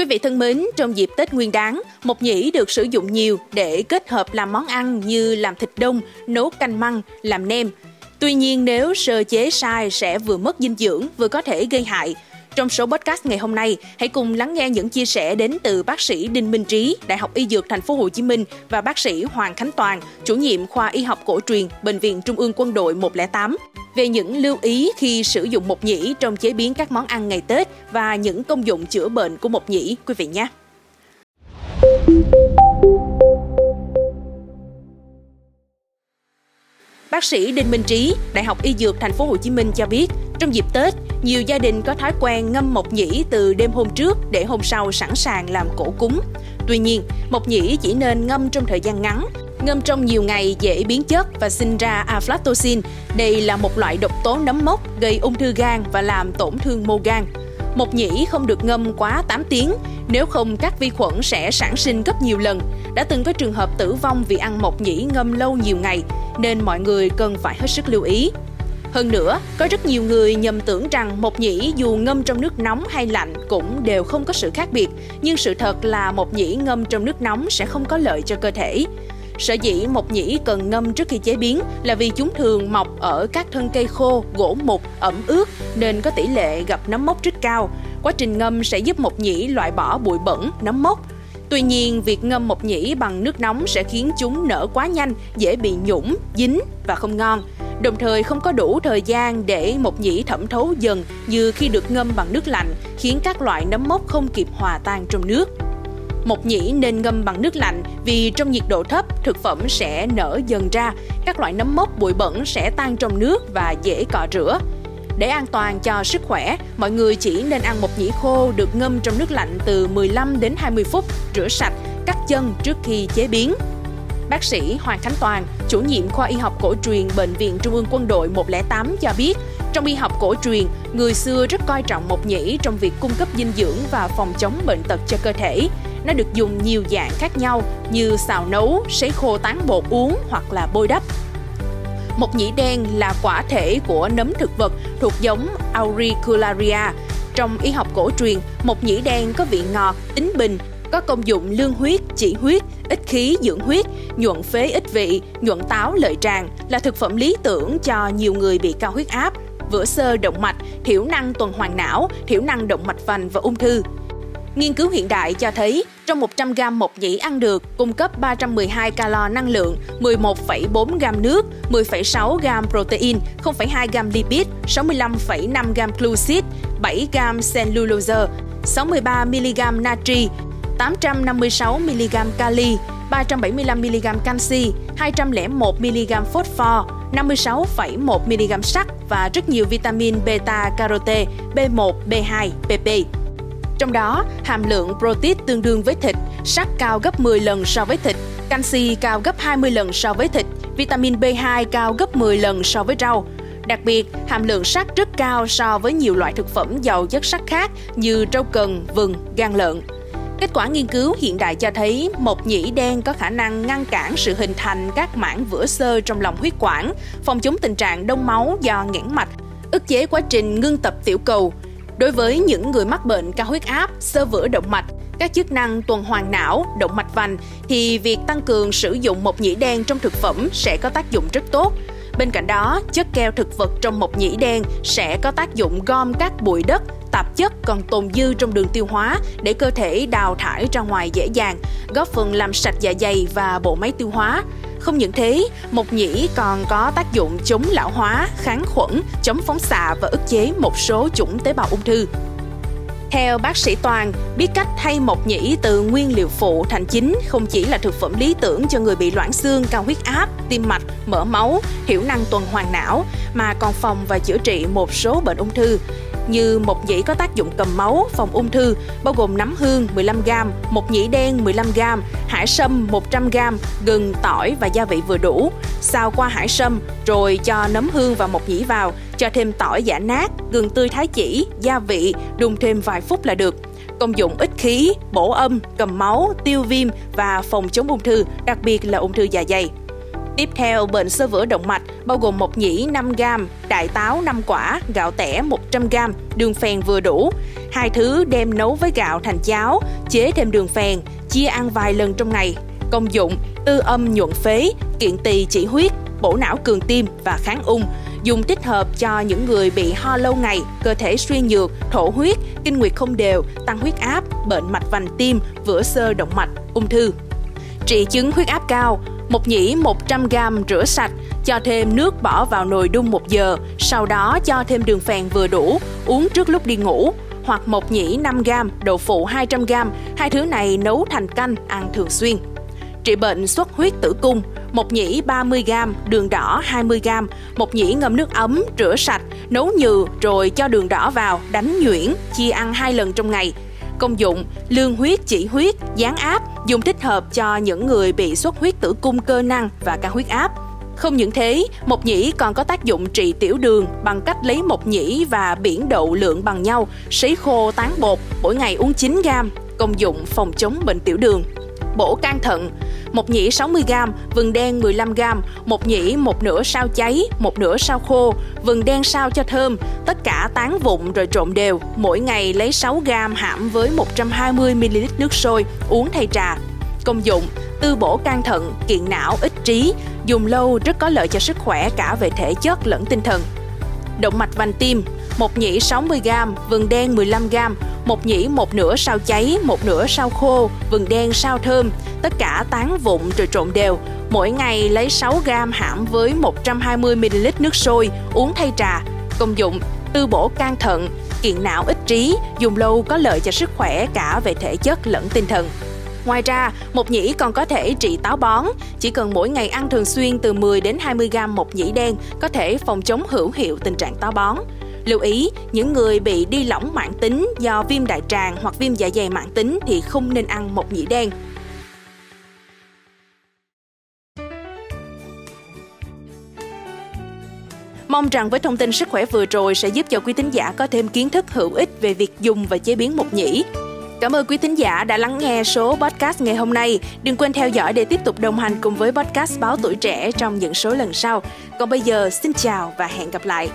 Quý vị thân mến, trong dịp Tết Nguyên đán, mộc nhĩ được sử dụng nhiều để kết hợp làm món ăn như làm thịt đông, nấu canh măng, làm nem. Tuy nhiên nếu sơ chế sai sẽ vừa mất dinh dưỡng vừa có thể gây hại. Trong số podcast ngày hôm nay, hãy cùng lắng nghe những chia sẻ đến từ bác sĩ Đinh Minh Trí, Đại học Y Dược Thành phố Hồ Chí Minh và bác sĩ Hoàng Khánh Toàn, chủ nhiệm khoa y học cổ truyền, Bệnh viện Trung ương Quân đội 108 về những lưu ý khi sử dụng mộc nhĩ trong chế biến các món ăn ngày Tết và những công dụng chữa bệnh của mộc nhĩ quý vị nhé. Bác sĩ Đinh Minh Trí, Đại học Y Dược Thành phố Hồ Chí Minh cho biết, trong dịp Tết, nhiều gia đình có thói quen ngâm mộc nhĩ từ đêm hôm trước để hôm sau sẵn sàng làm cổ cúng. Tuy nhiên, mộc nhĩ chỉ nên ngâm trong thời gian ngắn, ngâm trong nhiều ngày dễ biến chất và sinh ra aflatoxin. Đây là một loại độc tố nấm mốc gây ung thư gan và làm tổn thương mô gan. Mộc nhĩ không được ngâm quá 8 tiếng, nếu không các vi khuẩn sẽ sản sinh gấp nhiều lần. Đã từng có trường hợp tử vong vì ăn mộc nhĩ ngâm lâu nhiều ngày, nên mọi người cần phải hết sức lưu ý. Hơn nữa, có rất nhiều người nhầm tưởng rằng mộc nhĩ dù ngâm trong nước nóng hay lạnh cũng đều không có sự khác biệt, nhưng sự thật là mộc nhĩ ngâm trong nước nóng sẽ không có lợi cho cơ thể. Sở dĩ mộc nhĩ cần ngâm trước khi chế biến là vì chúng thường mọc ở các thân cây khô, gỗ mục, ẩm ướt nên có tỷ lệ gặp nấm mốc rất cao. Quá trình ngâm sẽ giúp mộc nhĩ loại bỏ bụi bẩn, nấm mốc. Tuy nhiên, việc ngâm mộc nhĩ bằng nước nóng sẽ khiến chúng nở quá nhanh, dễ bị nhũng, dính và không ngon. Đồng thời không có đủ thời gian để mộc nhĩ thẩm thấu dần như khi được ngâm bằng nước lạnh, khiến các loại nấm mốc không kịp hòa tan trong nước. Mộc nhĩ nên ngâm bằng nước lạnh vì trong nhiệt độ thấp, thực phẩm sẽ nở dần ra, các loại nấm mốc bụi bẩn sẽ tan trong nước và dễ cọ rửa. Để an toàn cho sức khỏe, mọi người chỉ nên ăn mộc nhĩ khô được ngâm trong nước lạnh từ 15 đến 20 phút, rửa sạch, cắt chân trước khi chế biến. Bác sĩ Hoàng Khánh Toàn, chủ nhiệm khoa y học cổ truyền Bệnh viện Trung ương Quân đội 108 cho biết, trong y học cổ truyền, người xưa rất coi trọng mộc nhĩ trong việc cung cấp dinh dưỡng và phòng chống bệnh tật cho cơ thể. Nó được dùng nhiều dạng khác nhau như xào nấu, sấy khô tán bột uống hoặc là bôi đắp. Mộc nhĩ đen là quả thể của nấm thực vật thuộc giống Auricularia. Trong y học cổ truyền, mộc nhĩ đen có vị ngọt, tính bình, có công dụng lương huyết, chỉ huyết, ích khí dưỡng huyết, nhuận phế ích vị, nhuận táo lợi tràng là thực phẩm lý tưởng cho nhiều người bị cao huyết áp, vữa sơ động mạch, thiểu năng tuần hoàn não, thiểu năng động mạch vành và ung thư. Nghiên cứu hiện đại cho thấy trong 100 gram mộc nhĩ ăn được cung cấp 312 calo năng lượng, 11,4 gram nước, 10,6 gram protein, 0,2 gram lipid, 65,5 gram glucid, 7 gram cellulose, 63 mg natri, 856 mg kali, 375 mg canxi, 201 mg phosphor, 56,1 mg sắt và rất nhiều vitamin beta carote, B1, B2, PP. Trong đó, hàm lượng protein tương đương với thịt, sắt cao gấp 10 lần so với thịt, canxi cao gấp 20 lần so với thịt, vitamin B2 cao gấp 10 lần so với rau. Đặc biệt, hàm lượng sắt rất cao so với nhiều loại thực phẩm giàu chất sắt khác như rau cần, vừng, gan lợn. Kết quả nghiên cứu hiện đại cho thấy một nhĩ đen có khả năng ngăn cản sự hình thành các mảng vữa sơ trong lòng huyết quản, phòng chống tình trạng đông máu do nghẽn mạch, ức chế quá trình ngưng tập tiểu cầu, Đối với những người mắc bệnh cao huyết áp, sơ vữa động mạch, các chức năng tuần hoàn não, động mạch vành thì việc tăng cường sử dụng mộc nhĩ đen trong thực phẩm sẽ có tác dụng rất tốt. Bên cạnh đó, chất keo thực vật trong mộc nhĩ đen sẽ có tác dụng gom các bụi đất, tạp chất còn tồn dư trong đường tiêu hóa để cơ thể đào thải ra ngoài dễ dàng, góp phần làm sạch dạ dày và bộ máy tiêu hóa. Không những thế, mộc nhĩ còn có tác dụng chống lão hóa, kháng khuẩn, chống phóng xạ và ức chế một số chủng tế bào ung thư. Theo bác sĩ Toàn, biết cách thay mộc nhĩ từ nguyên liệu phụ thành chính không chỉ là thực phẩm lý tưởng cho người bị loãng xương, cao huyết áp, tim mạch, mỡ máu, hiểu năng tuần hoàn não, mà còn phòng và chữa trị một số bệnh ung thư như một nhĩ có tác dụng cầm máu, phòng ung thư, bao gồm nấm hương 15g, một nhĩ đen 15g, hải sâm 100g, gừng, tỏi và gia vị vừa đủ. Xào qua hải sâm rồi cho nấm hương và một nhĩ vào, cho thêm tỏi giả nát, gừng tươi thái chỉ, gia vị, đun thêm vài phút là được công dụng ích khí, bổ âm, cầm máu, tiêu viêm và phòng chống ung thư, đặc biệt là ung thư dạ dày. Tiếp theo, bệnh sơ vữa động mạch bao gồm mộc nhĩ 5 g, đại táo 5 quả, gạo tẻ 100 g, đường phèn vừa đủ. Hai thứ đem nấu với gạo thành cháo, chế thêm đường phèn, chia ăn vài lần trong ngày. Công dụng tư âm nhuận phế, kiện tỳ chỉ huyết, bổ não cường tim và kháng ung, dùng thích hợp cho những người bị ho lâu ngày, cơ thể suy nhược, thổ huyết, kinh nguyệt không đều, tăng huyết áp, bệnh mạch vành tim, vữa sơ động mạch, ung thư. Trị chứng huyết áp cao, một nhĩ 100g rửa sạch, cho thêm nước bỏ vào nồi đun 1 giờ, sau đó cho thêm đường phèn vừa đủ, uống trước lúc đi ngủ. Hoặc một nhĩ 5g, đậu phụ 200g, hai thứ này nấu thành canh, ăn thường xuyên. Trị bệnh xuất huyết tử cung, một nhĩ 30g, đường đỏ 20g, một nhĩ ngâm nước ấm, rửa sạch, nấu nhừ rồi cho đường đỏ vào, đánh nhuyễn, chia ăn hai lần trong ngày. Công dụng, lương huyết chỉ huyết, gián áp, dùng thích hợp cho những người bị xuất huyết tử cung cơ năng và cao huyết áp. Không những thế, mộc nhĩ còn có tác dụng trị tiểu đường bằng cách lấy mộc nhĩ và biển đậu lượng bằng nhau, sấy khô tán bột, mỗi ngày uống 9 gram, công dụng phòng chống bệnh tiểu đường. Bổ can thận, một nhĩ 60g, vừng đen 15g, một nhĩ một nửa sao cháy, một nửa sao khô, vừng đen sao cho thơm, tất cả tán vụn rồi trộn đều. Mỗi ngày lấy 6g hãm với 120ml nước sôi, uống thay trà. Công dụng tư bổ can thận, kiện não, ích trí, dùng lâu rất có lợi cho sức khỏe cả về thể chất lẫn tinh thần. Động mạch vành tim, một nhĩ 60g, vừng đen 15g, một nhĩ một nửa sao cháy, một nửa sao khô, vừng đen sao thơm, tất cả tán vụn rồi trộn đều. Mỗi ngày lấy 6 gram hãm với 120ml nước sôi, uống thay trà. Công dụng tư bổ can thận, kiện não ích trí, dùng lâu có lợi cho sức khỏe cả về thể chất lẫn tinh thần. Ngoài ra, một nhĩ còn có thể trị táo bón, chỉ cần mỗi ngày ăn thường xuyên từ 10 đến 20 gram một nhĩ đen có thể phòng chống hữu hiệu tình trạng táo bón. Lưu ý, những người bị đi lỏng mãn tính do viêm đại tràng hoặc viêm dạ dày mãn tính thì không nên ăn mộc nhĩ đen. Mong rằng với thông tin sức khỏe vừa rồi sẽ giúp cho quý tín giả có thêm kiến thức hữu ích về việc dùng và chế biến mộc nhĩ. Cảm ơn quý thính giả đã lắng nghe số podcast ngày hôm nay. Đừng quên theo dõi để tiếp tục đồng hành cùng với podcast Báo Tuổi Trẻ trong những số lần sau. Còn bây giờ, xin chào và hẹn gặp lại.